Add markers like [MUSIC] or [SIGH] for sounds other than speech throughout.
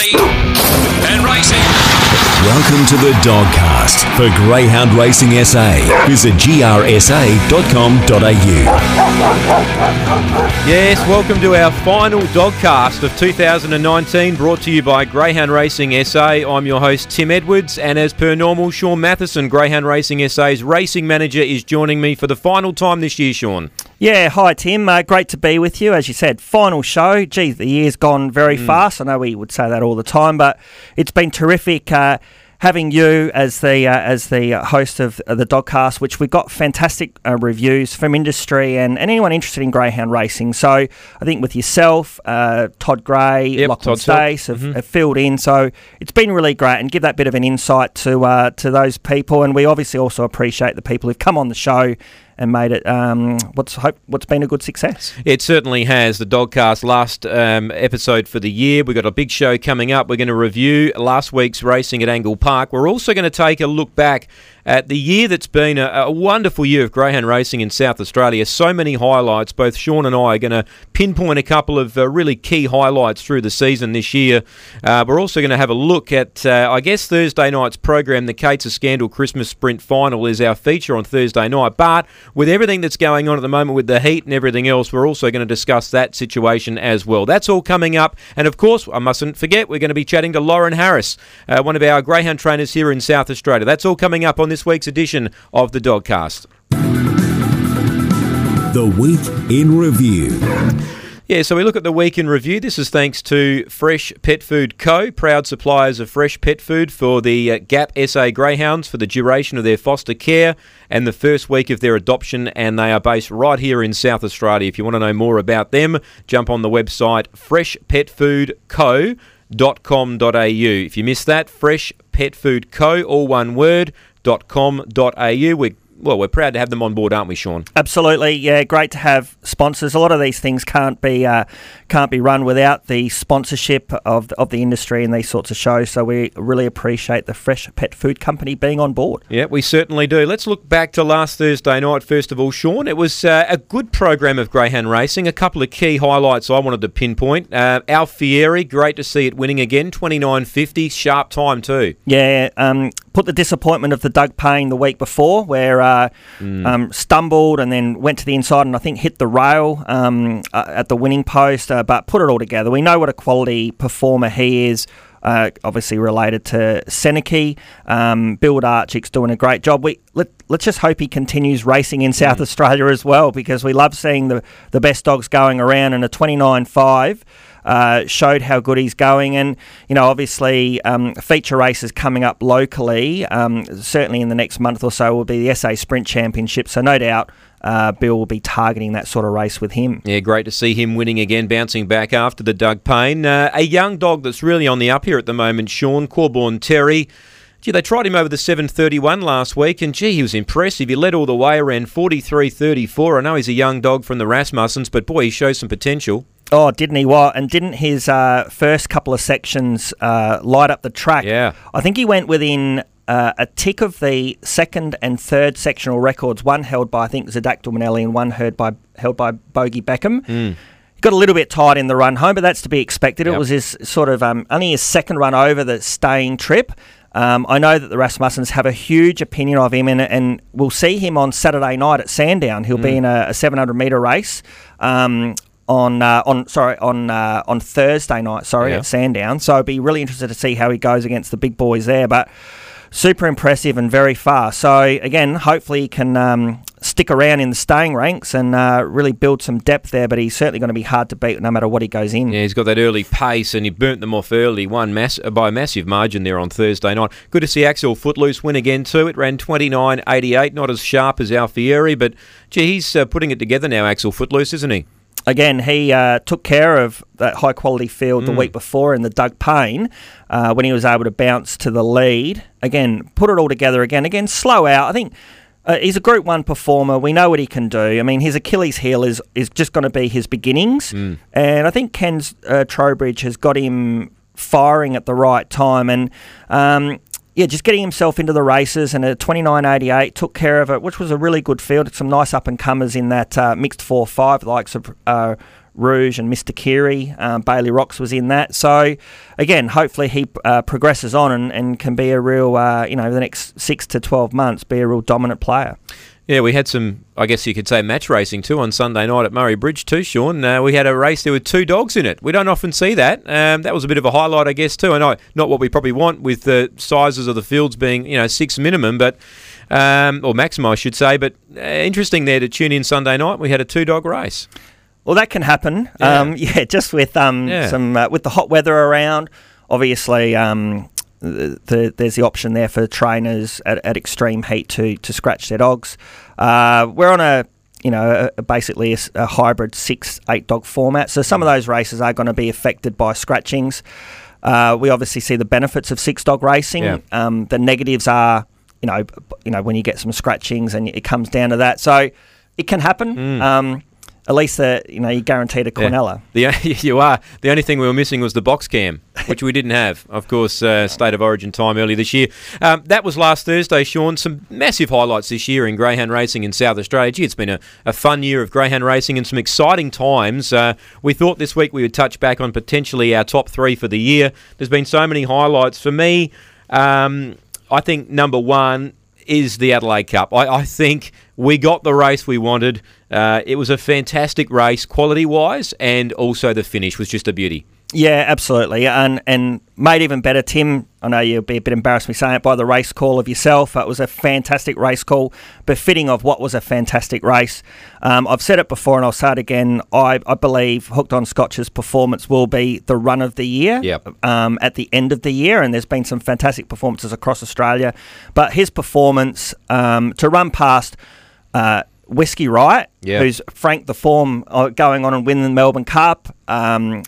ready and racing. Welcome to the Dogcast for Greyhound Racing SA. Visit grsa.com.au. Yes, welcome to our final Dogcast of 2019, brought to you by Greyhound Racing SA. I'm your host, Tim Edwards, and as per normal, Shaun Mathieson, Greyhound Racing SA's racing manager, is joining me for the final time this year, Shaun. Yeah, hi Tim. Uh, great to be with you. As you said, final show. Gee, the year's gone very Mm. fast. I know we would say that all the time, but it's been terrific. Uh, Having you as the uh, as the host of uh, the Dogcast, which we got fantastic uh, reviews from industry and, and anyone interested in greyhound racing. So I think with yourself, uh, Todd Gray, Yep, Lachlan helped. Stace have, have filled in. So it's been really great and give that bit of an insight to uh, to those people. And we obviously also appreciate the people who've come on the show and made it um, what's hope what's been a good success. It certainly has. The Dogcast last um, episode for the year. We've got a big show coming up. We're going to review last week's racing at Angle Park. We're also going to take a look back at the year that's been a, a wonderful year of greyhound racing in South Australia. So many highlights. Both Shaun and I are going to pinpoint a couple of uh, really key highlights through the season this year. Uh, we're also going to have a look at, uh, I guess, Thursday night's program. The Kates A Scandal Christmas Sprint Final is our feature on Thursday night. But with everything that's going on at the moment with the heat and everything else, we're also going to discuss that situation as well. That's all coming up. And of course, I mustn't forget, we're going to be chatting to Lauren Harris, uh, one of our greyhound trainers here in South Australia. That's all coming up on this week's edition of the Dogcast. The Week in Review. Yeah, so we look at the week in review. This is thanks to Fresh Pet Food Co., proud suppliers of fresh pet food for the uh, Gap SA Greyhounds for the duration of their foster care and the first week of their adoption. And they are based right here in South Australia. If you want to know more about them, jump on the website freshpetfoodco.com.au. If you missed that, Fresh Pet Food Co., all one word, .com.au. We're well, we're proud to have them on board, aren't we, Shaun? Absolutely, yeah, great to have sponsors. A lot of these things can't be uh, can't be run without the sponsorship of the, of the industry and these sorts of shows. So we really appreciate the Fresh Pet Food Company being on board. Yeah, we certainly do. Let's look back to last Thursday night, first of all, Shaun. It was uh, a good program of greyhound racing. A couple of key highlights I wanted to pinpoint. Uh, Alfieri, great to see it winning again, 29.50, sharp time too. Yeah, um, put the disappointment of the Doug Payne the week before, where uh, um, stumbled and then went to the inside and I think hit the rail um, uh, at the winning post, uh, but put it all together. We know what a quality performer he is. Uh, obviously related to Seneke. Um, Bill Archick's doing a great job. We let, let's just hope he continues racing in South Australia as well because we love seeing the, the best dogs going around and a 29.5 uh, showed how good he's going. And, you know, obviously, um, feature races coming up locally, um, certainly in the next month or so, will be the SA Sprint Championship. So, no doubt, uh, Bill will be targeting that sort of race with him. Yeah, great to see him winning again, bouncing back after the Doug Payne. Uh, a young dog that's really on the up here at the moment, Shaun Corborn Terry. Gee, they tried him over the 731 last week, and gee, he was impressive. He led all the way, around 43.34. I know he's a young dog from the Rasmussens, but boy, he shows some potential. Oh, didn't he? What? And didn't his uh, first couple of sections uh, light up the track? Yeah. I think he went within uh, a tick of the second and third sectional records. One held by I think Zadakdal Manelli, and one held by held by Bogey Beckham. He got a little bit tired in the run home, but that's to be expected. It was his sort of um, only his second run over the staying trip. Um, I know that the Rasmussens have a huge opinion of him, and, and we'll see him on Saturday night at Sandown. He'll be in a, a 700 metre race. Um, on uh, on sorry on uh, on Thursday night sorry Yeah. at Sandown so I'd be really interested to see how he goes against the big boys there but super impressive and very fast so again hopefully he can um, stick around in the staying ranks and uh, really build some depth there but he's certainly going to be hard to beat no matter what he goes in Yeah, he's got that early pace, and he burnt them off early. Won mass- by a massive margin there on Thursday night. Good to see Axel Footloose win again too. It ran 29.88, not as sharp as Alfieri, but gee, he's uh, putting it together now, Axel Footloose, isn't he? Again, he uh, took care of that high quality field the week before in the Doug Payne uh, when he was able to bounce to the lead. Again, put it all together again. Again, slow out. I think uh, he's a Group One performer. We know what he can do. I mean, his Achilles heel is is just going to be his beginnings, and I think Ken's uh, Trowbridge has got him firing at the right time and. Um, yeah, just getting himself into the races and a 29.88 took care of it, which was a really good field. Some nice up and comers in that uh, mixed 4 5, likes of uh, Rouge and Mr. Kiri. Um, Bailey Rocks was in that. So, again, hopefully he uh, progresses on and, and can be a real, uh, you know, the next six to 12 months, be a real dominant player. Yeah, we had some, I guess you could say, match racing too on Sunday night at Murray Bridge too, Shaun. Uh, we had a race there with two dogs in it. We don't often see that. Um, that was a bit of a highlight, I guess, too. I know not what we probably want with the sizes of the fields being, you know, six minimum, but um, or maximum, I should say. But uh, interesting there to tune in Sunday night. We had a two dog race. Well, that can happen. Yeah, um, [LAUGHS] yeah just with um, yeah. some uh, with the hot weather around. Obviously, um, the, the, there's the option there for trainers at, at extreme heat to to scratch their dogs. Uh, we're on a you know, a, basically a, a, hybrid six, eight dog format. So some of those races are going to be affected by scratchings. Uh, we obviously see the benefits of six dog racing. Yeah. Um, the negatives are, you know, you know, when you get some scratchings and it comes down to that. So it can happen. Mm. Um, at least uh, you know you guaranteed a Quinella. Yeah. [LAUGHS] The, [LAUGHS] you are. The only thing we were missing was the box cam, which we didn't have. Of course, uh, state of origin time earlier this year. Um, that was last Thursday, Shaun. Some massive highlights this year in greyhound racing in South Australia. Gee, it's been a, a fun year of greyhound racing and some exciting times. Uh, we thought this week we would touch back on potentially our top three for the year. There's been so many highlights for me. Um, I think number one is the Adelaide Cup. I, I think we got the race we wanted. Uh, it was a fantastic race, quality wise, and also the finish was just a beauty. Yeah, absolutely, and and made even better, Tim. I know you'll be a bit embarrassed me saying it by the race call of yourself. It was a fantastic race call, befitting of what was a fantastic race. Um, I've said it before, and I'll say it again. I, I believe Hooked on Scotch's performance will be the run of the year. Yep. Um, at the end of the year, and there's been some fantastic performances across Australia, but his performance um, to run past. Uh, Whiskey Riot, yep. who's franked the form uh, going on and win the Melbourne Cup. Um,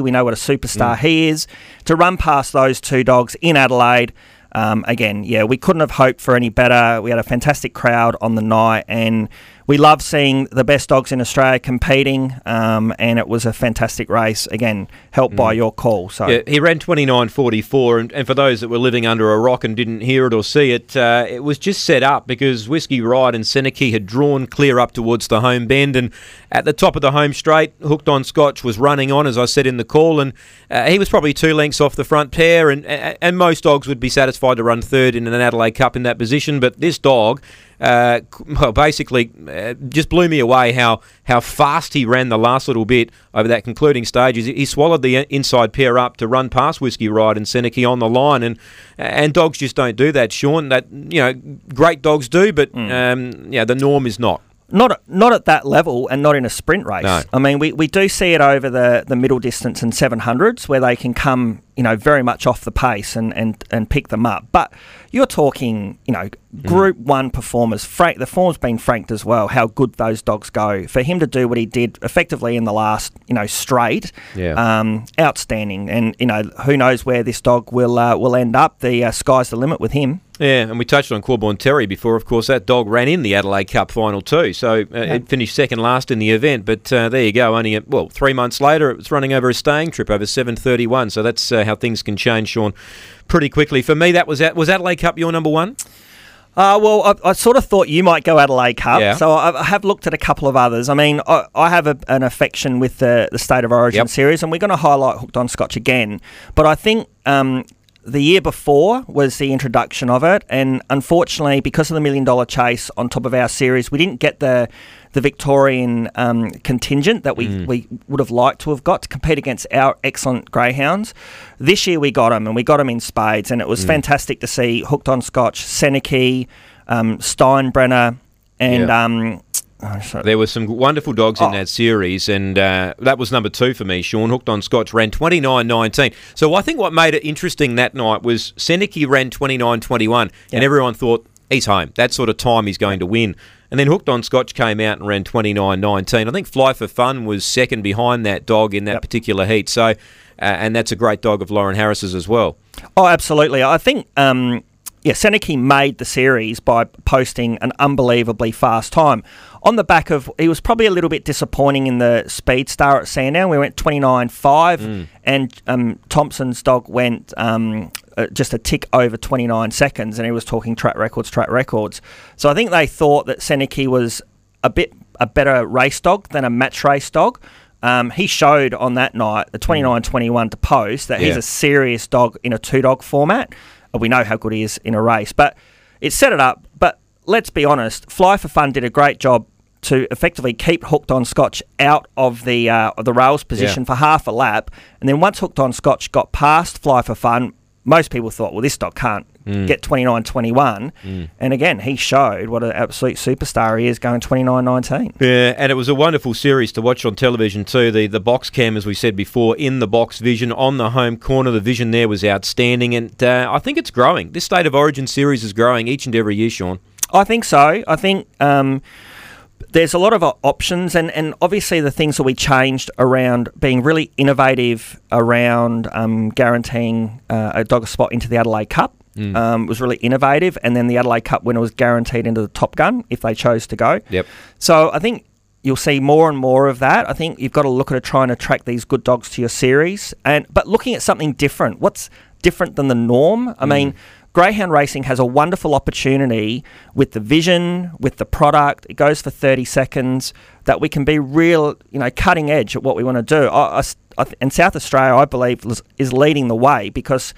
we know what a superstar mm. he is. To run past those two dogs in Adelaide, um, again, yeah, we couldn't have hoped for any better. We had a fantastic crowd on the night, and we love seeing the best dogs in Australia competing, um, and it was a fantastic race. Again, helped mm. by your call. So yeah, he ran twenty nine forty four, and, and for those that were living under a rock and didn't hear it or see it, uh, it was just set up because Whiskey Riot and Seneki had drawn clear up towards the home bend, and at the top of the home straight, hooked on Scotch was running on, as I said in the call, and uh, he was probably two lengths off the front pair, and and most dogs would be satisfied to run third in an Adelaide Cup in that position, but this dog uh, well, basically, uh, just blew me away how, how fast he ran the last little bit over that concluding stage. He, swallowed the inside pair up to run past Whiskey Riot and Seneki on the line, and and dogs just don't do that, Shaun. That you know, great dogs do, but mm. um, yeah, the norm is not. Not not at that level, and not in a sprint race. No. I mean, we, we do see it over the, the middle distance and seven hundreds, where they can come, you know, very much off the pace and, and, and pick them up. But you're talking, you know, Group mm. One performers. Frank, the form's been franked as well. How good those dogs go for him to do what he did effectively in the last, you know, straight. Yeah. Um, outstanding, and you know, who knows where this dog will uh, will end up. The uh, sky's the limit with him. Yeah, and we touched on Corborn Terry before. Of course, that dog ran in the Adelaide Cup final too, so uh, yeah. it finished second last in the event. But uh, there you go. Only a, well, three months later, it was running over a staying trip over seven thirty one. So that's uh, how things can change, Shaun, pretty quickly. For me, that was that was Adelaide Cup your number one. Uh, well, I, I, sort of thought you might go Adelaide Cup, yeah. so I, I, have looked at a couple of others. I mean, I, I have a, an affection with the, the State of Origin yep. series, and we're going to highlight Hooked on Scotch again. But I think um, the year before was the introduction of it, and unfortunately, because of the million dollar chase on top of our series, we didn't get the the Victorian um, contingent that we, mm. we would have liked to have got to compete against our excellent greyhounds. This year we got them, and we got them in spades, and it was mm. fantastic to see Hooked on Scotch, Seneki, um, Steinbrenner, and um, Oh, there were some wonderful dogs in oh. that series, and uh, that was number two for me. Shaun Hooked on Scotch ran 29.19. So I think what made it interesting that night was Seneki ran 29.21, and everyone thought he's home. That sort of time he's going to win. And then Hooked on Scotch came out and ran 29.19. I think Fly for Fun was second behind that dog in that yep. particular heat. So, uh, and that's a great dog of Lauren Harris's as well. Oh, absolutely. I think um, yeah, Seneki made the series by posting an unbelievably fast time. On the back of, he was probably a little bit disappointing in the speed star at Sandown. We went 29.5, mm. and um, Thompson's dog went um, uh, just a tick over 29 seconds, and he was talking track records, track records. So I think they thought that Seneki was a bit a better race dog than a match race dog. Um, he showed on that night, the 29-21 to post, that he's a serious dog in a two-dog format. Uh, We know how good he is in a race, but it set it up. But let's be honest, Fly for Fun did a great job to effectively keep Hooked on Scotch out of the uh, the rails position Yeah. for half a lap, and then once Hooked on Scotch got past Fly for Fun, most people thought, well, this dog can't Mm. get 29-21. And again, he showed what an absolute superstar he is going 29-19. Yeah, and it was a wonderful series to watch on television too. The the box cam, as we said before, in the box vision on the home corner, the vision there was outstanding, and uh, I think it's growing. This state of origin series is growing each and every year, Sean. I think so. I think um, there's a lot of options, and, and obviously the things that we changed around being really innovative around um, guaranteeing uh, a dog spot into the Adelaide Cup. Um, was really innovative, and then the Adelaide Cup winner was guaranteed into the Top Gun if they chose to go. Yep. So I think you'll see more and more of that. I think you've got to look at it, trying to attract these good dogs to your series, and but looking at something different. What's different than the norm? I mean, greyhound racing has a wonderful opportunity with the vision, with the product. It goes for thirty seconds. That we can be real, you know, cutting edge at what we want to do. I, I s- I th- and South Australia, I believe, is- is leading the way because.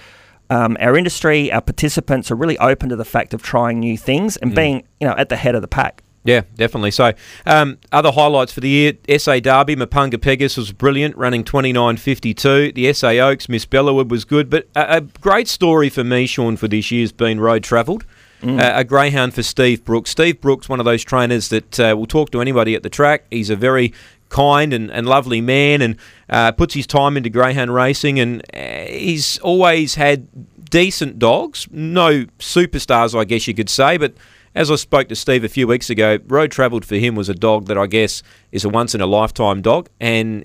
Um, our industry, our participants are really open to the fact of trying new things and being, you know, at the head of the pack. Yeah, definitely. So, um, other highlights for the year: SA Derby, Mapunga Pegasus was brilliant, running twenty nine fifty two. The SA Oaks, Miss Bellawood was good, but a, a great story for me, Shaun, for this year's been Road Travelled. Uh, a greyhound for Steve Brooks. Steve Brooks, one of those trainers that uh, will talk to anybody at the track. He's a very kind and, and lovely man and uh, puts his time into greyhound racing and uh, he's always had decent dogs no superstars i guess you could say but as I spoke to Steve a few weeks ago, Road Travelled for him was a dog that I guess is a once in a lifetime dog. And,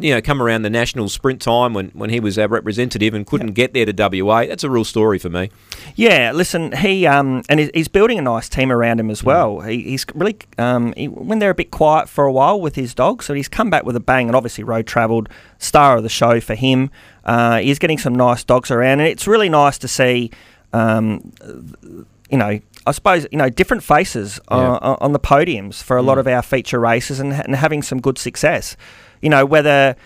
you know, come around the national sprint time when, when he was our representative and couldn't get there to WA, that's a real story for me. Yeah, listen, he um, and he's building a nice team around him as well. He, he's really um, he, when they're a bit quiet for a while with his dog, so he's come back with a bang. And obviously, road travelled star of the show for him. Uh, he's getting some nice dogs around, and it's really nice to see. Um, you know, I suppose you know different faces Yeah. uh, on the podiums for a lot of our feature races and, and having some good success. You know, whether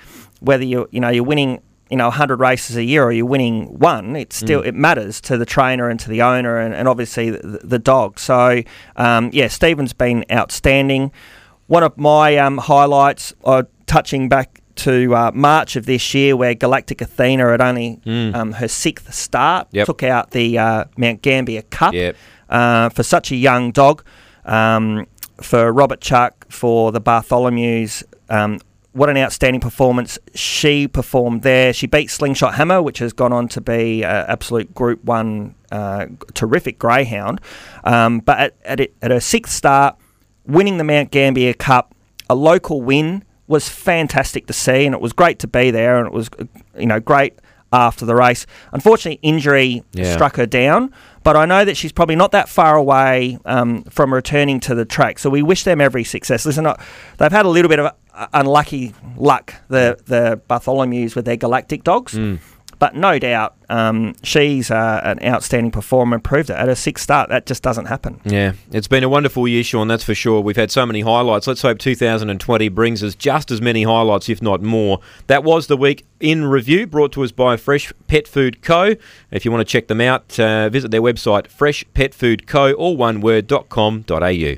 whether you you know you're winning you know 100 races a year or you're winning one, it still it matters to the trainer and to the owner and, and obviously the, the dog. So um, yeah, Stephen's been outstanding. One of my um, highlights, uh, touching back to uh, March of this year, where Galactic Athena had only um, her sixth start, Yep. took out the uh, Mount Gambier Cup Yep. Uh, for such a young dog. Um, for Robert Chuck, for the Bartholomews, um, what an outstanding performance she performed there. She beat Slingshot Hammer, which has gone on to be uh, absolute Group One, uh, terrific greyhound. Um, but at, at, it, at her sixth start, winning the Mount Gambier Cup, a local win was fantastic to see, and it was great to be there, and it was you know great after the race. Unfortunately, injury Yeah. struck her down, but I know that she's probably not that far away um, from returning to the track. So we wish them every success. Listen, uh, they've had a little bit of uh, unlucky luck, the the Bartholomews with their Galactic dogs. But no doubt, um, she's uh, an outstanding performer and proved it at a sixth start. That just doesn't happen. Yeah, it's been a wonderful year, Shaun, that's for sure. We've had so many highlights. Let's hope 2020 brings us just as many highlights, if not more. That was the week in review, brought to us by Fresh Pet Food Co. If you want to check them out, uh, visit their website, freshpetfoodco, all one word, dot com dot au.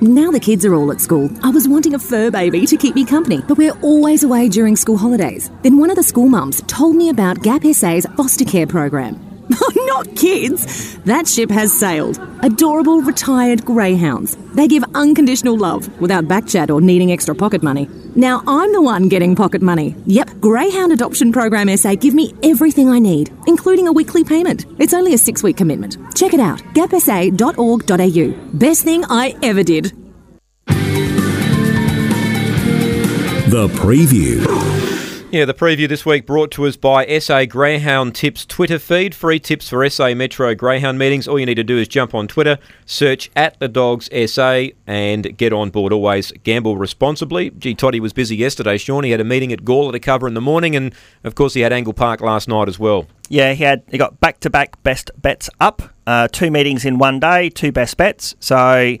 Now the kids are all at school, I was wanting a fur baby to keep me company, but we're always away during school holidays. Then one of the school mums told me about Gap SA's foster care program. [LAUGHS] Not kids! That ship has sailed. Adorable retired greyhounds. They give unconditional love without backchat or needing extra pocket money. Now I'm the one getting pocket money. Yep, Greyhound Adoption Program SA give me everything I need, including a weekly payment. It's only a six week commitment. Check it out, gapsa.org.au. Best thing I ever did. The preview. Yeah, the preview this week brought to us by SA Greyhound Tips Twitter feed. Free tips for SA Metro Greyhound meetings. All you need to do is jump on Twitter, search at the Dogs SA, and get on board. Always gamble responsibly. Gee, Toddy was busy yesterday, Shaun. He had a meeting at Gawler to cover in the morning, and of course, he had Angle Park last night as well. Yeah, he had he got back to back best bets up. Uh, two meetings in one day, two best bets. So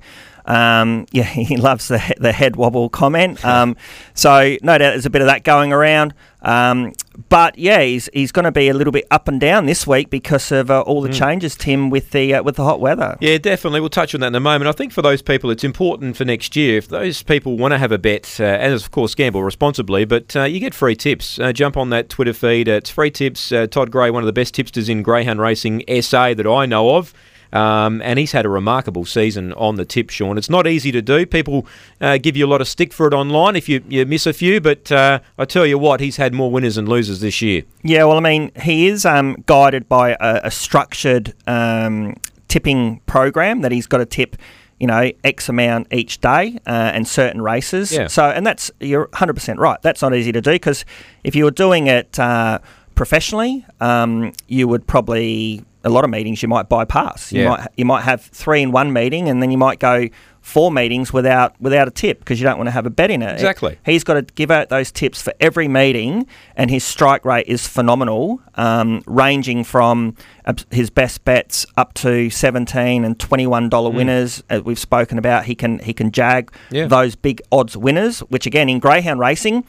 Um, yeah, [LAUGHS] he loves the the head wobble comment. Um, so no doubt there's a bit of that going around. Um, but yeah, he's he's going to be a little bit up and down this week because of uh, all the changes, Tim, with the uh, with the hot weather. Yeah, definitely. We'll touch on that in a moment. I think for those people, it's important for next year. If those people want to have a bet, uh, and of course gamble responsibly, but uh, you get free tips. Uh, jump on that Twitter feed. It's free tips. Uh, Todd Gray, one of the best tipsters in greyhound racing SA that I know of. Um, and he's had a remarkable season on the tip, Shaun. It's not easy to do. People uh, give you a lot of stick for it online if you, you miss a few, but uh, I tell you what, he's had more winners and losers this year. Yeah, well, I mean, he is um, guided by a, a structured um, tipping program that he's got to tip. You know, X amount each day uh, and certain races. Yeah. So, and that's, you're 100% right. That's not easy to do because if you were doing it uh, professionally, um, you would probably, a lot of meetings you might bypass. You, Yeah. might, you might have three in one meeting and then you might go four meetings without without a tip because you don't want to have a bet in it. Exactly. He's got to give out those tips for every meeting, and his strike rate is phenomenal, um, ranging from uh, his best bets up to seventeen and twenty one dollar winners. As we've spoken about, he can he can jag Yeah. those big odds winners, which again in greyhound racing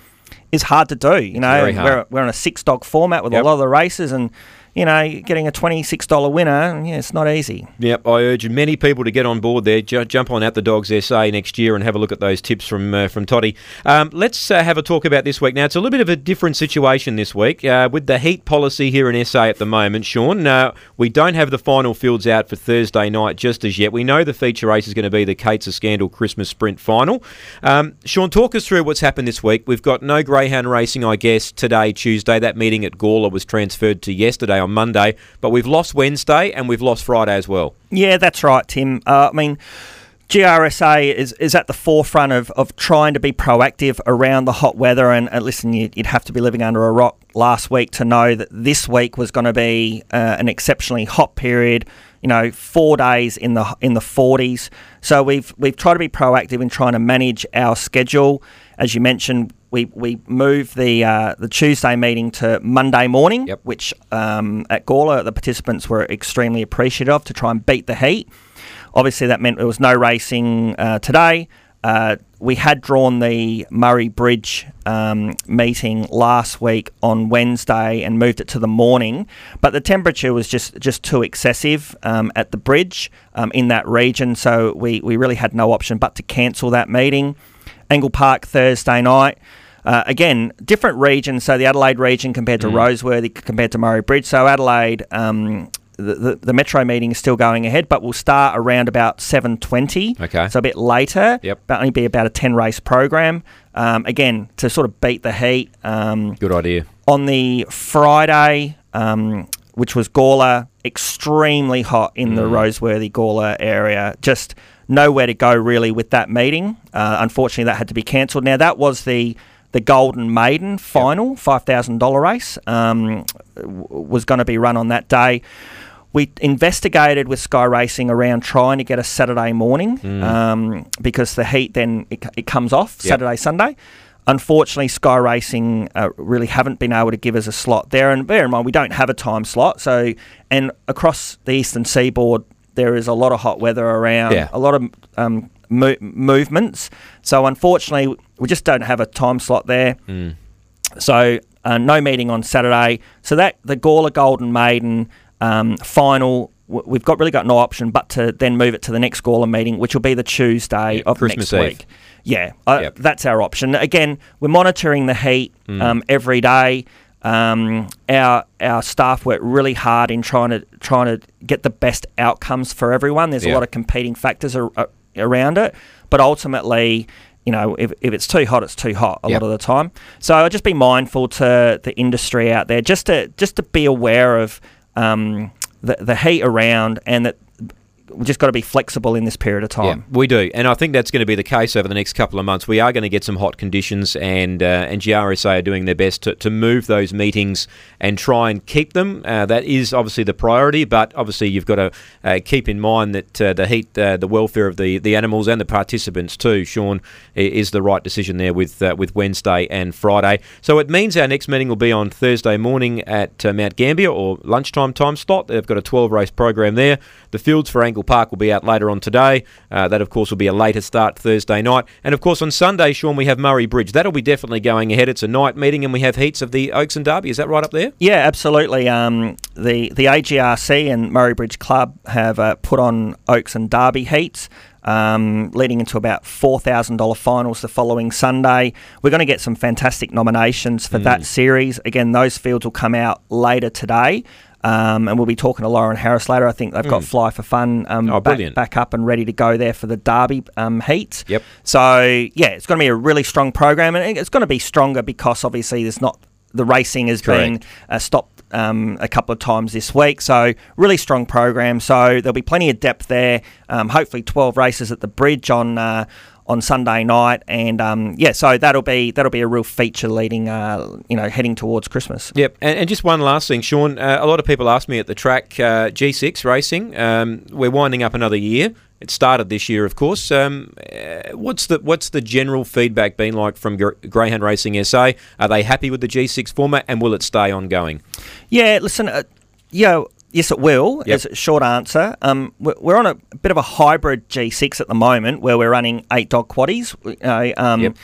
is hard to do. You know, we're we're on a six dog format with Yep. a lot of the races and. You know, getting a twenty-six dollar winner, yeah, it's not easy. Yep, I urge many people to get on board there. Ju- jump on at the Dogs SA next year and have a look at those tips from uh, from Toddy. Um, let's uh, have a talk about this week. Now, it's a little bit of a different situation this week uh, with the heat policy here in SA at the moment. Shaun, uh, we don't have the final fields out for Thursday night just as yet. We know the feature race is going to be the Kates A Scandal Christmas Sprint Final. Um, Shaun, talk us through what's happened this week. We've got no greyhound racing, I guess, today, Tuesday. That meeting at Gawler was transferred to yesterday on Monday, but we've lost Wednesday and we've lost Friday as well. Yeah, that's right, Tim. Uh, I mean, GRSA is, is at the forefront of, of trying to be proactive around the hot weather. And uh, listen, you, you'd have to be living under a rock last week to know that this week was going to be uh, an exceptionally hot period. You know, four days in the in the 40s. So we've we've tried to be proactive in trying to manage our schedule. As you mentioned, we we moved the uh, the Tuesday meeting to Monday morning, Yep. which um, at Gawler the participants were extremely appreciative of to try and beat the heat. Obviously, that meant there was no racing uh, today. Uh, we had drawn the Murray Bridge um, meeting last week on Wednesday and moved it to the morning, but the temperature was just, just too excessive um, at the bridge um, in that region, so we, we really had no option but to cancel that meeting. Angle Park Thursday night. Uh, again, different regions. So the Adelaide region compared to Roseworthy compared to Murray Bridge. So Adelaide, um, the, the, the metro meeting is still going ahead, but we'll start around about seven twenty. Okay. So a bit later. Yep. But only be about a ten race program. Um, again, to sort of beat the heat. Um, Good idea. on the Friday, um, which was Gawler, extremely hot in the Roseworthy Gawler area. Just nowhere to go really with that meeting. Uh, unfortunately, that had to be cancelled. Now that was the the Golden Maiden final, five thousand dollar race, um, w- was going to be run on that day. We investigated with Sky Racing around trying to get a Saturday morning um, because the heat then it, it comes off Yep. Saturday Sunday. Unfortunately, Sky Racing uh, really haven't been able to give us a slot there. And bear in mind, we don't have a time slot. So, and across the eastern seaboard, there is a lot of hot weather around, Yeah. a lot of um, mo- movements. So, unfortunately, we just don't have a time slot there. So, uh, no meeting on Saturday. So that the Gawler Golden Maiden um, final. We've got really got no option but to then move it to the next Gawler meeting, which will be the Tuesday Yeah, of Christmas next Eve. week. Yeah, uh, Yep. that's our option. Again, we're monitoring the heat Mm. um, every day. Um, our our staff work really hard in trying to trying to get the best outcomes for everyone. There's Yeah. a lot of competing factors ar- ar- around it, but ultimately, you know, if, if it's too hot, it's too hot a Yep. lot of the time. So I'll just be mindful to the industry out there, just to just to be aware of um, the the heat around, and that we just got to be flexible in this period of time. Yeah, we do, and I think that's going to be the case over the next couple of months. We are going to get some hot conditions, and uh, and GRSA are doing their best to, to move those meetings and try and keep them. Uh, that is obviously the priority, but obviously you've got to uh, keep in mind that uh, the heat, uh, the welfare of the, the animals and the participants too. Shaun is the right decision there with uh, with Wednesday and Friday. So it means our next meeting will be on Thursday morning at uh, Mount Gambier or lunchtime time slot. They've got a 12 race program there. The fields for Angle Park will be out later on today. Uh, that, of course, will be a later start Thursday night. And, of course, on Sunday, Shaun, we have Murray Bridge. That'll be definitely going ahead. It's a night meeting, and we have heats of the Oaks and Derby. Is that right up there? Yeah, absolutely. Um, the the AGRC and Murray Bridge Club have uh, put on Oaks and Derby heats. Um, leading into about $4,000 finals the following Sunday. We're going to get some fantastic nominations for that series. Again, those fields will come out later today. Um, and we'll be talking to Lauren Harris later. I think they've got Fly for Fun um, Oh, back, back up and ready to go there for the Derby um, heats. Yep. So, yeah, it's going to be a really strong program. And it's going to be stronger because obviously there's not the racing has been Correct. uh, stopped um, a couple of times this week. So really strong program. So there'll be plenty of depth there. Um, hopefully 12 races at the bridge on uh, on Sunday night, and um, yeah, so that'll be that'll be a real feature leading, uh, you know, heading towards Christmas. Yep, and, and just one last thing, Shaun. Uh, a lot of people ask me at the track uh, G6 racing. Um, we're winding up another year. It started this year, of course. Um, uh, what's the what's the general feedback been like from Greyhound Racing SA? Are they happy with the G6 format, and will it stay ongoing? Yeah, listen, uh, yeah, yes, it will. Yep. Is a short answer. Um, we're, on a bit of a hybrid G6 at the moment, where we're running eight dog quaddies. Know, um, Yep.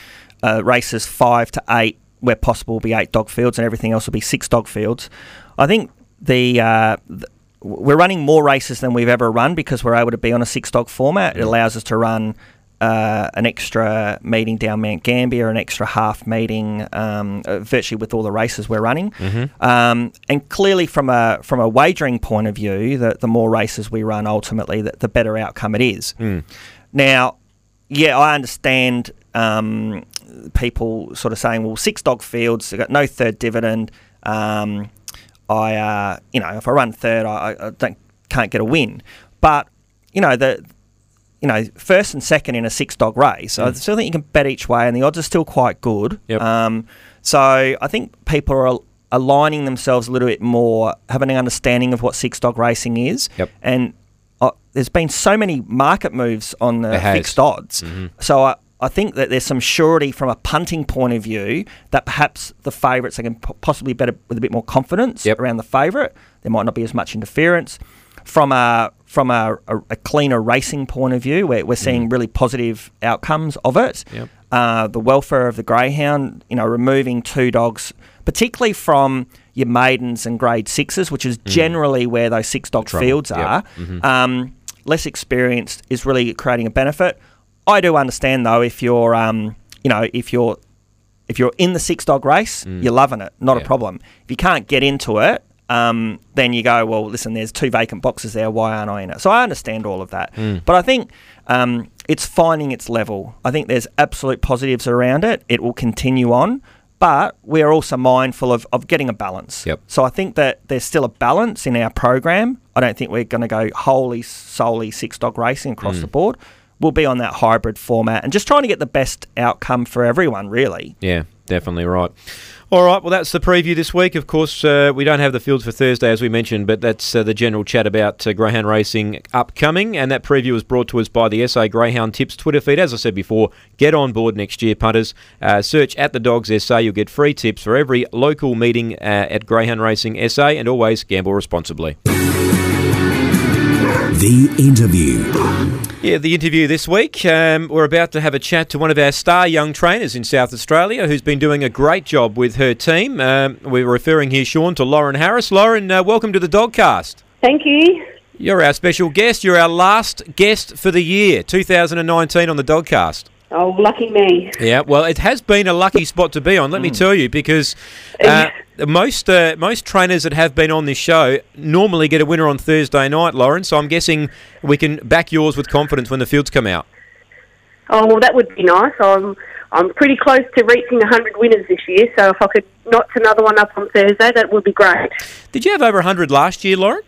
uh, races five to eight, where possible, will be eight dog fields, and everything else will be six dog fields. I think the. Uh, th- we're running more races than we've ever run because we're able to be on a six dog format. It allows us to run uh, an extra meeting down Mount Gambier, an extra half meeting, um, uh, virtually with all the races we're running. Um, and clearly, from a from a wagering point of view, the, the more races we run, ultimately, the, the better outcome it is. Now, yeah, I understand um, people sort of saying, well, six dog fields, they've got no third dividend. Um, I, uh, you know, if I run third, I, I don't can't get a win. But you know the, you know, first and second in a six dog race, I still think you can bet each way, and the odds are still quite good. Mm. Yep. Um, so I think people are aligning themselves a little bit more, having an understanding of what six dog racing is, Yep. and uh, there's been so many market moves on the fixed odds. So I, I think that there's some surety from a punting point of view that perhaps the favourites they can po- possibly bet with a bit more confidence Yep. around the favourite. There might not be as much interference. From a from a, a, a cleaner racing point of view, we're, we're seeing really positive outcomes of it. Yep. Uh, the welfare of the greyhound, you know, removing two dogs, particularly from your maidens and grade sixes, which is generally where those six dog Trouble. fields Yep. are. Um, less experienced is really creating a benefit. I do understand though if you're, um, you know, if you're if you're in the six dog race, you're loving it, not a problem. If you can't get into it, um, then you go, well, listen, there's two vacant boxes there. Why aren't I in it? So I understand all of that, but I think um, it's finding its level. I think there's absolute positives around it. It will continue on. But we are also mindful of, of getting a balance. Yep. So I think that there's still a balance in our program. I don't think we're going to go wholly, solely six dog racing across the board. We'll be on that hybrid format and just trying to get the best outcome for everyone, really. Yeah, definitely right. All right, well, that's the preview this week. Of course, uh, we don't have the fields for Thursday, as we mentioned, but that's uh, the general chat about uh, Greyhound racing upcoming. And that preview was brought to us by the SA Greyhound Tips Twitter feed. As I said before, get on board next year, punters. Uh, search at the Dogs SA. You'll get free tips for every local meeting uh, at Greyhound Racing SA, and always gamble responsibly. The interview. Yeah, the interview this week. Um, we're about to have a chat to one of our star young trainers in South Australia who's been doing a great job with her team. Um, we're referring here, Shaun, to Lauren Harris. Lauren, uh, welcome to the Dogcast. Thank you. You're our special guest. You're our last guest for the year, 2019, on the Dogcast. Oh, lucky me. Yeah, well, it has been a lucky spot to be on. Let me tell you, because uh, most uh, most trainers that have been on this show normally get a winner on Thursday night, Lauren. So I'm guessing we can back yours with confidence when the fields come out. Oh, well, that would be nice. I'm I'm pretty close to reaching 100 winners this year, so if I could notch another one up on Thursday, that would be great. Did you have over 100 last year, Lauren?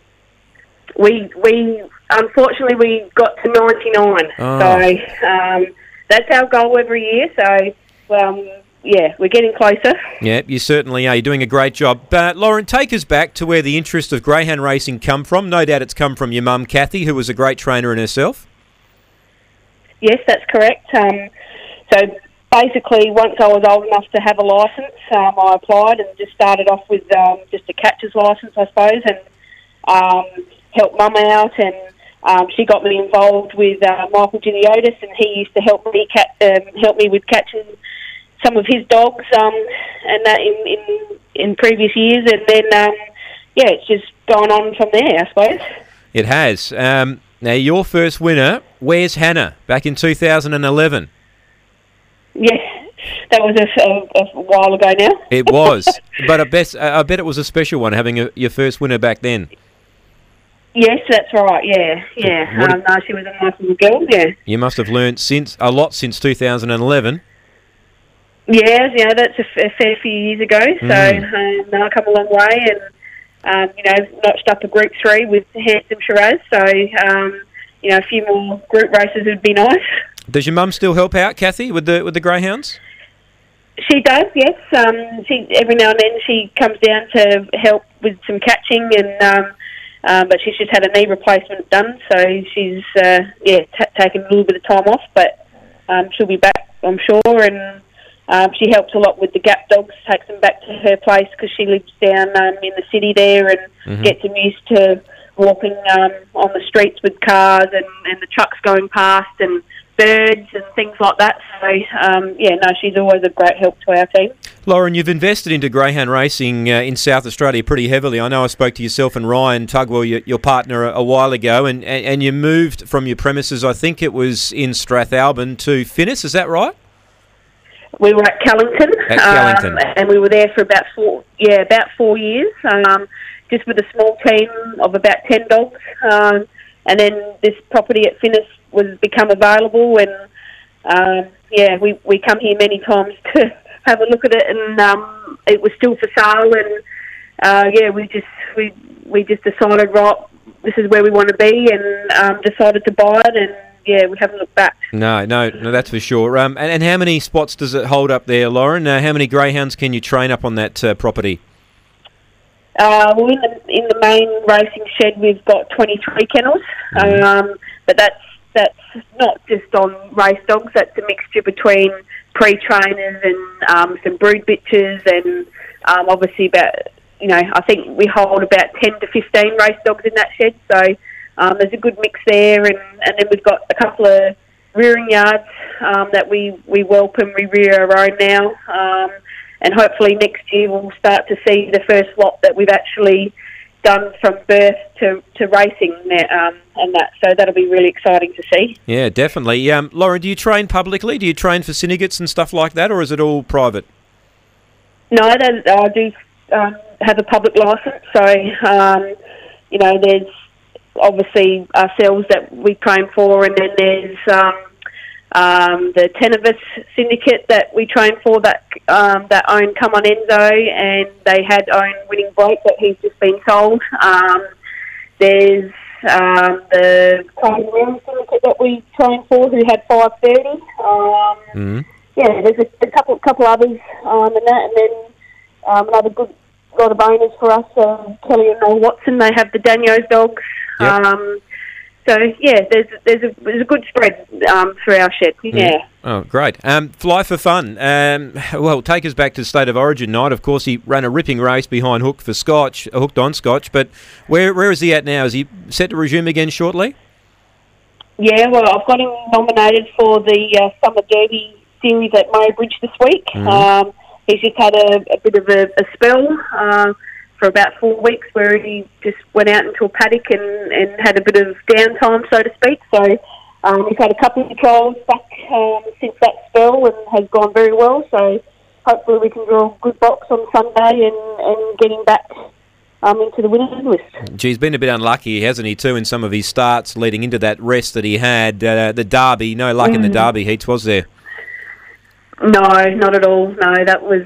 We we unfortunately we got to 99, Oh. so um, that's our goal every year. So um, yeah, we're getting closer. Yeah, you certainly are. You're doing a great job. But Lauren, take us back to where the interest of greyhound racing come from. No doubt it's come from your mum, Kathy, who was a great trainer in herself. Yes, that's correct. Um, so basically, once I was old enough to have a license, um, I applied and just started off with um, just a catcher's license, I suppose, and um, helped mum out and um, she got me involved with uh, Michael Giliotis, and he used to help me cat, um, help me with catching some of his dogs, um, and that in, in in previous years, and then um, yeah, it's just gone on from there, I suppose. It has. Um, now, your first winner, Where's Hannah, back in 2011? Yeah, that was a, a, a while ago now. It was, [LAUGHS] but I bet, I bet it was a special one having a, your first winner back then. Yes, that's right. Yeah, yeah. Um, no, she was a nice little girl. Yeah. You must have learned since a lot since 2011. Yeah, yeah, that's a, f- a fair few years ago. So Mm. um, I've come a long way, and um, you know, notched up a Group Three with Handsome Shiraz. So um, you know, a few more group races would be nice. Does your mum still help out, Kathy, with the with the greyhounds? She does, yes. Um, she every now and then she comes down to help with some catching, and um, um, but she's just had a knee replacement done, so she's uh, yeah t- taking a little bit of time off, but um, she'll be back, I'm sure, and um, she helps a lot with the gap dogs, takes them back to her place because she lives down um, in the city there, and gets them used to walking um, on the streets with cars and, and the trucks going past and birds and things like that. So um, yeah, no, she's always a great help to our team. Lauren, you've invested into greyhound racing uh, in South Australia pretty heavily. I know I spoke to yourself and Ryan Tugwell, your, your partner, a, a while ago, and, and you moved from your premises. I think it was in Strathalbyn to Finnis. Is that right? We were at Callington, At Callington. Um, and we were there for about four, yeah, about four years, um, just with a small team of about ten dogs. Um, and then this property at Finnis was become available, and um, yeah, we we come here many times [LAUGHS] to have a look at it, and um, it was still for sale, and uh, yeah, we just we we just decided right, this is where we want to be, and um, decided to buy it, and yeah, we haven't looked back. No, no, no, that's for sure. Um, and, and how many spots does it hold up there, Lauren? Uh, how many greyhounds can you train up on that uh, property? Uh, well, in the in the main racing shed, we've got 23 kennels, um, but that's that's not just on race dogs. That's a mixture between pre-trainers and um, some brood bitches, and um, obviously about you know I think we hold about 10 to 15 race dogs in that shed. So um, there's a good mix there, and, and then we've got a couple of rearing yards um, that we we and we rear our own now. Um, and hopefully next year we'll start to see the first lot that we've actually done from birth to, to racing um, and that. So that'll be really exciting to see. Yeah, definitely. Um, Lauren, do you train publicly? Do you train for syndicates and stuff like that, or is it all private? No, that, I do um, have a public license, so um, you know there's obviously ourselves that we train for, and then there's um, um, the ten of us syndicate that we trained for that um, that own Come On Enzo, and they had own Winning Break that he's just been sold. Um, there's um, the Round syndicate that we trained for, who had five thirty. Um, Mm. yeah, there's a, a couple couple others um, and that, and then um, another good lot of owners for us, um, Kelly and Noel Watson. They have the Daniels dogs. Yep. So yeah, there's there's a there's a good spread um, through our shed. Yeah. Oh, great. Um, fly for fun. Um, [LAUGHS] well, take us back to State of Origin night. Of course, he ran a ripping race behind Hook for Scotch, uh, hooked on Scotch. But where where is he at now? Is he set to resume again shortly? Yeah, well, I've got him nominated for the uh, Summer Derby series at Murray Bridge this week. Um, he's just had a, a bit of a, a spell uh, for about four weeks where he just went out into a paddock and, and had a bit of downtime, so to speak. So um, he's had a couple of trials back um, since that spell and has gone very well. So hopefully we can draw a good box on Sunday and, and get him back um, into the winners list. Gee, he's been a bit unlucky, hasn't he, too, in some of his starts leading into that rest that he had. Uh, the Derby, no luck in the Derby heats, was there? No, not at all. No, that was,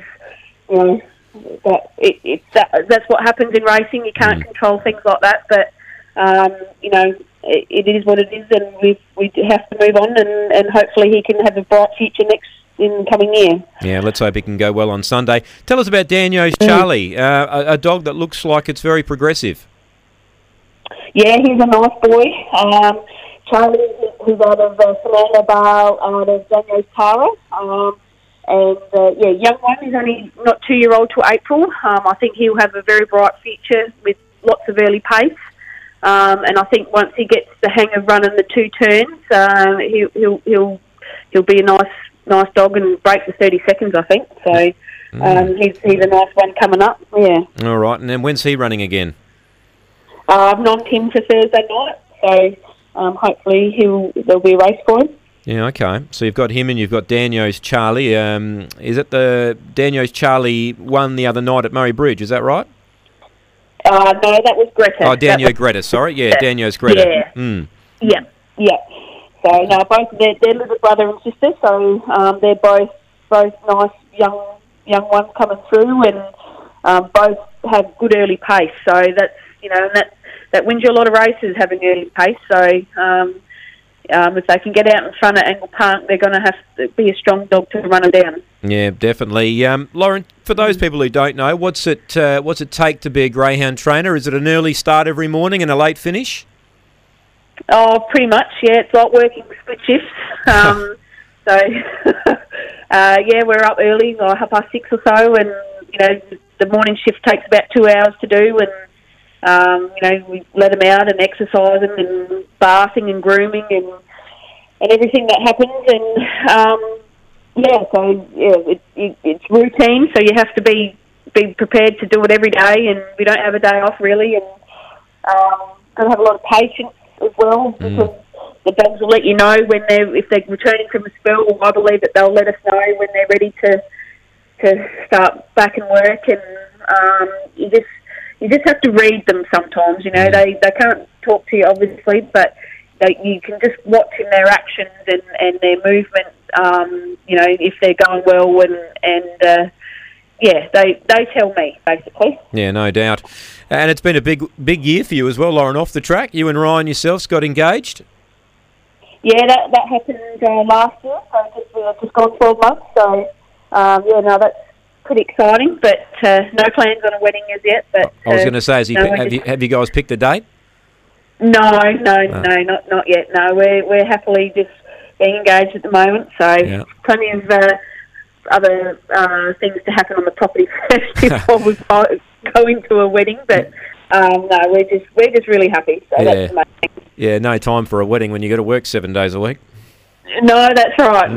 you know, that it, it that, that's what happens in racing. You can't control things like that, but um, you know, it, it is what it is, and we we have to move on, and, and hopefully he can have a bright future next in coming year. Yeah, let's hope he can go well on Sunday. Tell us about Daniel's Charlie, uh, a, a dog that looks like it's very progressive. Yeah, he's a nice boy. Um, Charlie, he's out of uh, Samantha Bar, out of Daniel's Tara. Um, and uh, yeah, young one. He's only not two year old till April. Um, I think he'll have a very bright future with lots of early pace. Um, and I think once he gets the hang of running the two turns, uh, he, he'll he'll he'll be a nice nice dog and break the thirty seconds. I think so. Um, he's he's a nice one coming up. Yeah, All right, and then when's he running again? uh, I've nominated him for Thursday night, so um, hopefully he'll there'll be a race for him. Yeah, okay. So you've got him and you've got Daniel's Charlie. Um, is it the Daniel's Charlie won the other night at Murray Bridge? Is that right? Uh, no, that was Greta. Oh, Daniel was- Greta. Sorry, yeah, Daniel's Greta. Yeah. Mm. Yeah, yeah. So no, both they're, they're little brother and sister. So um, they're both both nice young young ones coming through, and um, both have good early pace. So that's you know, and that that wins you a lot of races having early pace. So um, um, if they can get out in front of Angle Park, they're going to have to be a strong dog to run them down. Yeah, definitely. Um, Lauren, for those people who don't know, what's it uh, what's it take to be a greyhound trainer? Is it an early start every morning and a late finish? Oh, pretty much. Yeah, it's like working split shifts. [LAUGHS] Um, so, [LAUGHS] uh, yeah, we're up early, like half past six or so, and you know the morning shift takes about two hours to do, and um, you know we let them out and exercising and bathing and grooming and and everything that happens, and um, yeah, so yeah, it, it, it's routine, so you have to be be prepared to do it every day, and we don't have a day off really, and um, got to have a lot of patience as well because the dogs will let you know when they're if they're returning from a spell. I believe that they'll let us know when they're ready to to start back and work, and um, you just you just have to read them sometimes. You know, they they can't talk to you obviously, but they, you can just watch in their actions and and their movement. Um, you know, if they're going well and and uh, yeah, they they tell me basically. Yeah, no doubt. And it's been a big big year for you as well, Lauren. Off the track, you and Ryan yourselves got engaged. Yeah, that that happened uh, last year, so just uh, just gone twelve months. So um, yeah, no, that's pretty exciting. But uh, no plans on a wedding as yet. But I was uh, going to say, he, no, have, you, have you guys picked a date? no, no, Ah. no, not not yet. No, we're we're happily just being engaged at the moment. So Yeah. plenty of uh, other uh, things to happen on the property [LAUGHS] first before we [LAUGHS] go into a wedding. But um, no, we're just we're just really happy. So Yeah. that's the main thing. Yeah, no time for a wedding when you got to work seven days a week. No, that's right. Mm.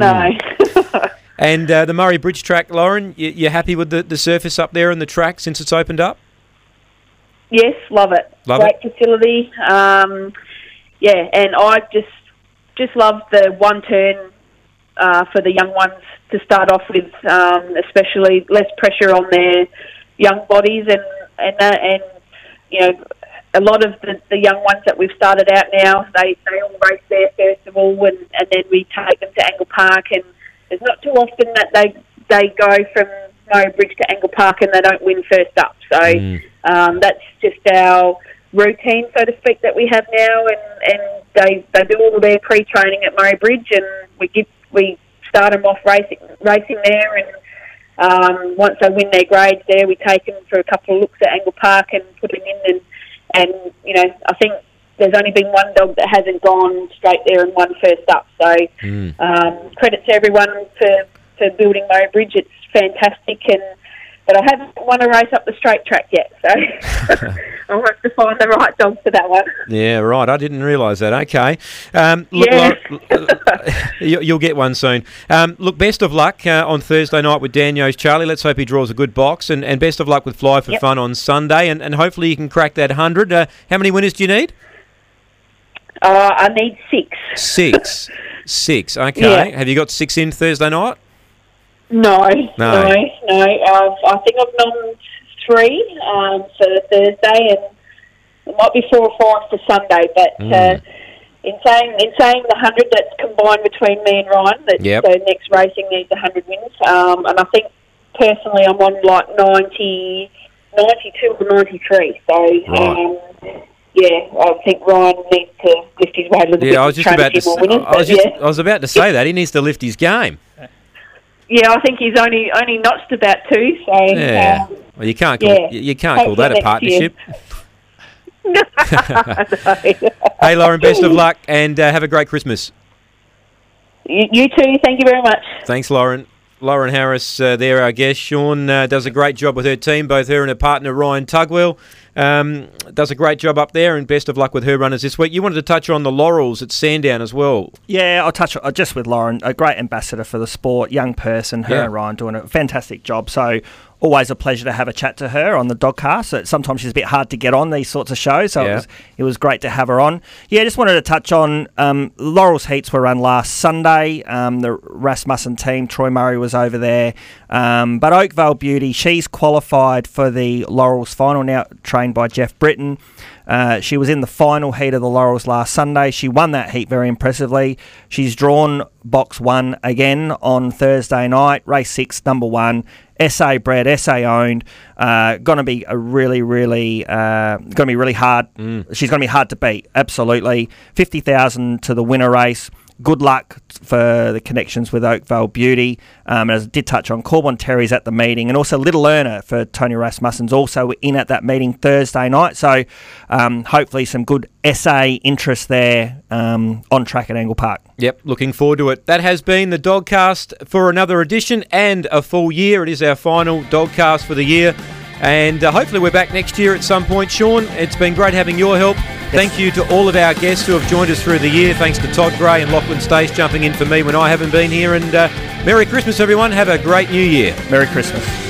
No. [LAUGHS] And uh, the Murray Bridge track, Lauren, you, you're happy with the, the surface up there and the track since it's opened up? Yes, love it. Love Great facility. Um, yeah, and I just just love the one turn uh, for the young ones to start off with, um, especially less pressure on their young bodies and and uh, and you know a lot of the, the young ones that we've started out now they they all race there first of all and, and then we take them to Angle Park and it's not too often that they they go from Murray Bridge to Angle Park and they don't win first up. So um, that's just our routine so to speak that we have now. And, and they they do all their pre training at Murray Bridge and we give we start them off racing racing there. And um, once they win their grades there, we take them for a couple of looks at Angle Park and put them in. And, and you know, I think there's only been one dog that hasn't gone straight there and won first up. So um, credit to everyone for, for building Murray Bridge. It's fantastic. And but I haven't won a race up the straight track yet, so [LAUGHS] I'll have to find the right dog for that one. Yeah, right. I didn't realise that. Okay. Um, look, Yeah. You- you'll get one soon. Um, look, best of luck uh, on Thursday night with Daniel's Charlie. Let's hope he draws a good box. And, and best of luck with Fly for Yep. Fun on Sunday. And, and hopefully you can crack that 100. Uh, how many winners do you need? Uh, I need six. Six. [LAUGHS] Six. Okay. Yeah. Have you got six in Thursday night? No, No. no, no. I think I've done three um, for Thursday, and it might be four or five for Sunday. But Mm. uh, in saying in saying the hundred that's combined between me and Ryan, that Yep. so next racing needs a hundred wins, um, and I think personally I'm on like 90, 92 or ninety three. So. Right. Um, yeah, I think Ryan needs to lift his weight a little bit. Yeah, I was just about to to. get more s- winners, I was just. yeah. I was about to say that he needs to lift his game. Yeah, I think he's only only notched about two. So Yeah. um, Well, you can't. Call, yeah. you, can't call that a partnership. [LAUGHS] [LAUGHS] hey, Lauren. Best of luck and uh, have a great Christmas. you, you too. Thank you very much. Thanks, Lauren. Lauren Harris, uh, there, our guest. Shaun uh, does a great job with her team, both her and her partner Ryan Tugwell. Um, does a great job up there, and best of luck with her runners this week. You wanted to touch on the Laurels at Sandown as well. Yeah, I'll touch uh, just with Lauren, a great ambassador for the sport, young person. Her Yeah. and Ryan doing a fantastic job. So always a pleasure to have a chat to her on the Dogcast. So sometimes she's a bit hard to get on these sorts of shows, so Yeah. it, was, it was great to have her on. Yeah, just wanted to touch on um, Laurel's heats were run last Sunday. Um, the Rasmussen team, Troy Murray was over there, um, but Oakvale Beauty, she's qualified for the Laurels final now, trained by Jeff Britton. Uh, she was in the final heat of the Laurels last Sunday. She won that heat very impressively. She's drawn box one again on Thursday night, race six, number one. SA bred, SA owned. Uh, going to be a really, really, uh, going to be really hard. She's going to be hard to beat. Absolutely, fifty thousand to the winner race. Good luck for the connections with Oakvale Beauty. Um, as I did touch on, Corbin Terry's at the meeting, and also Little Lerner for Tony Rasmussen's also in at that meeting Thursday night. So um, hopefully some good SA interest there um, on track at Angle Park. Yep, looking forward to it. That has been the Dogcast for another edition and a full year. It is our final Dogcast for the year. And uh, hopefully, we're back next year at some point. Shaun, it's been great having your help. Thank you to all of our guests who have joined us through the year. Thanks to Todd Gray and Lachlan Stace jumping in for me when I haven't been here. And uh, Merry Christmas, everyone. Have a great new year. Merry Christmas.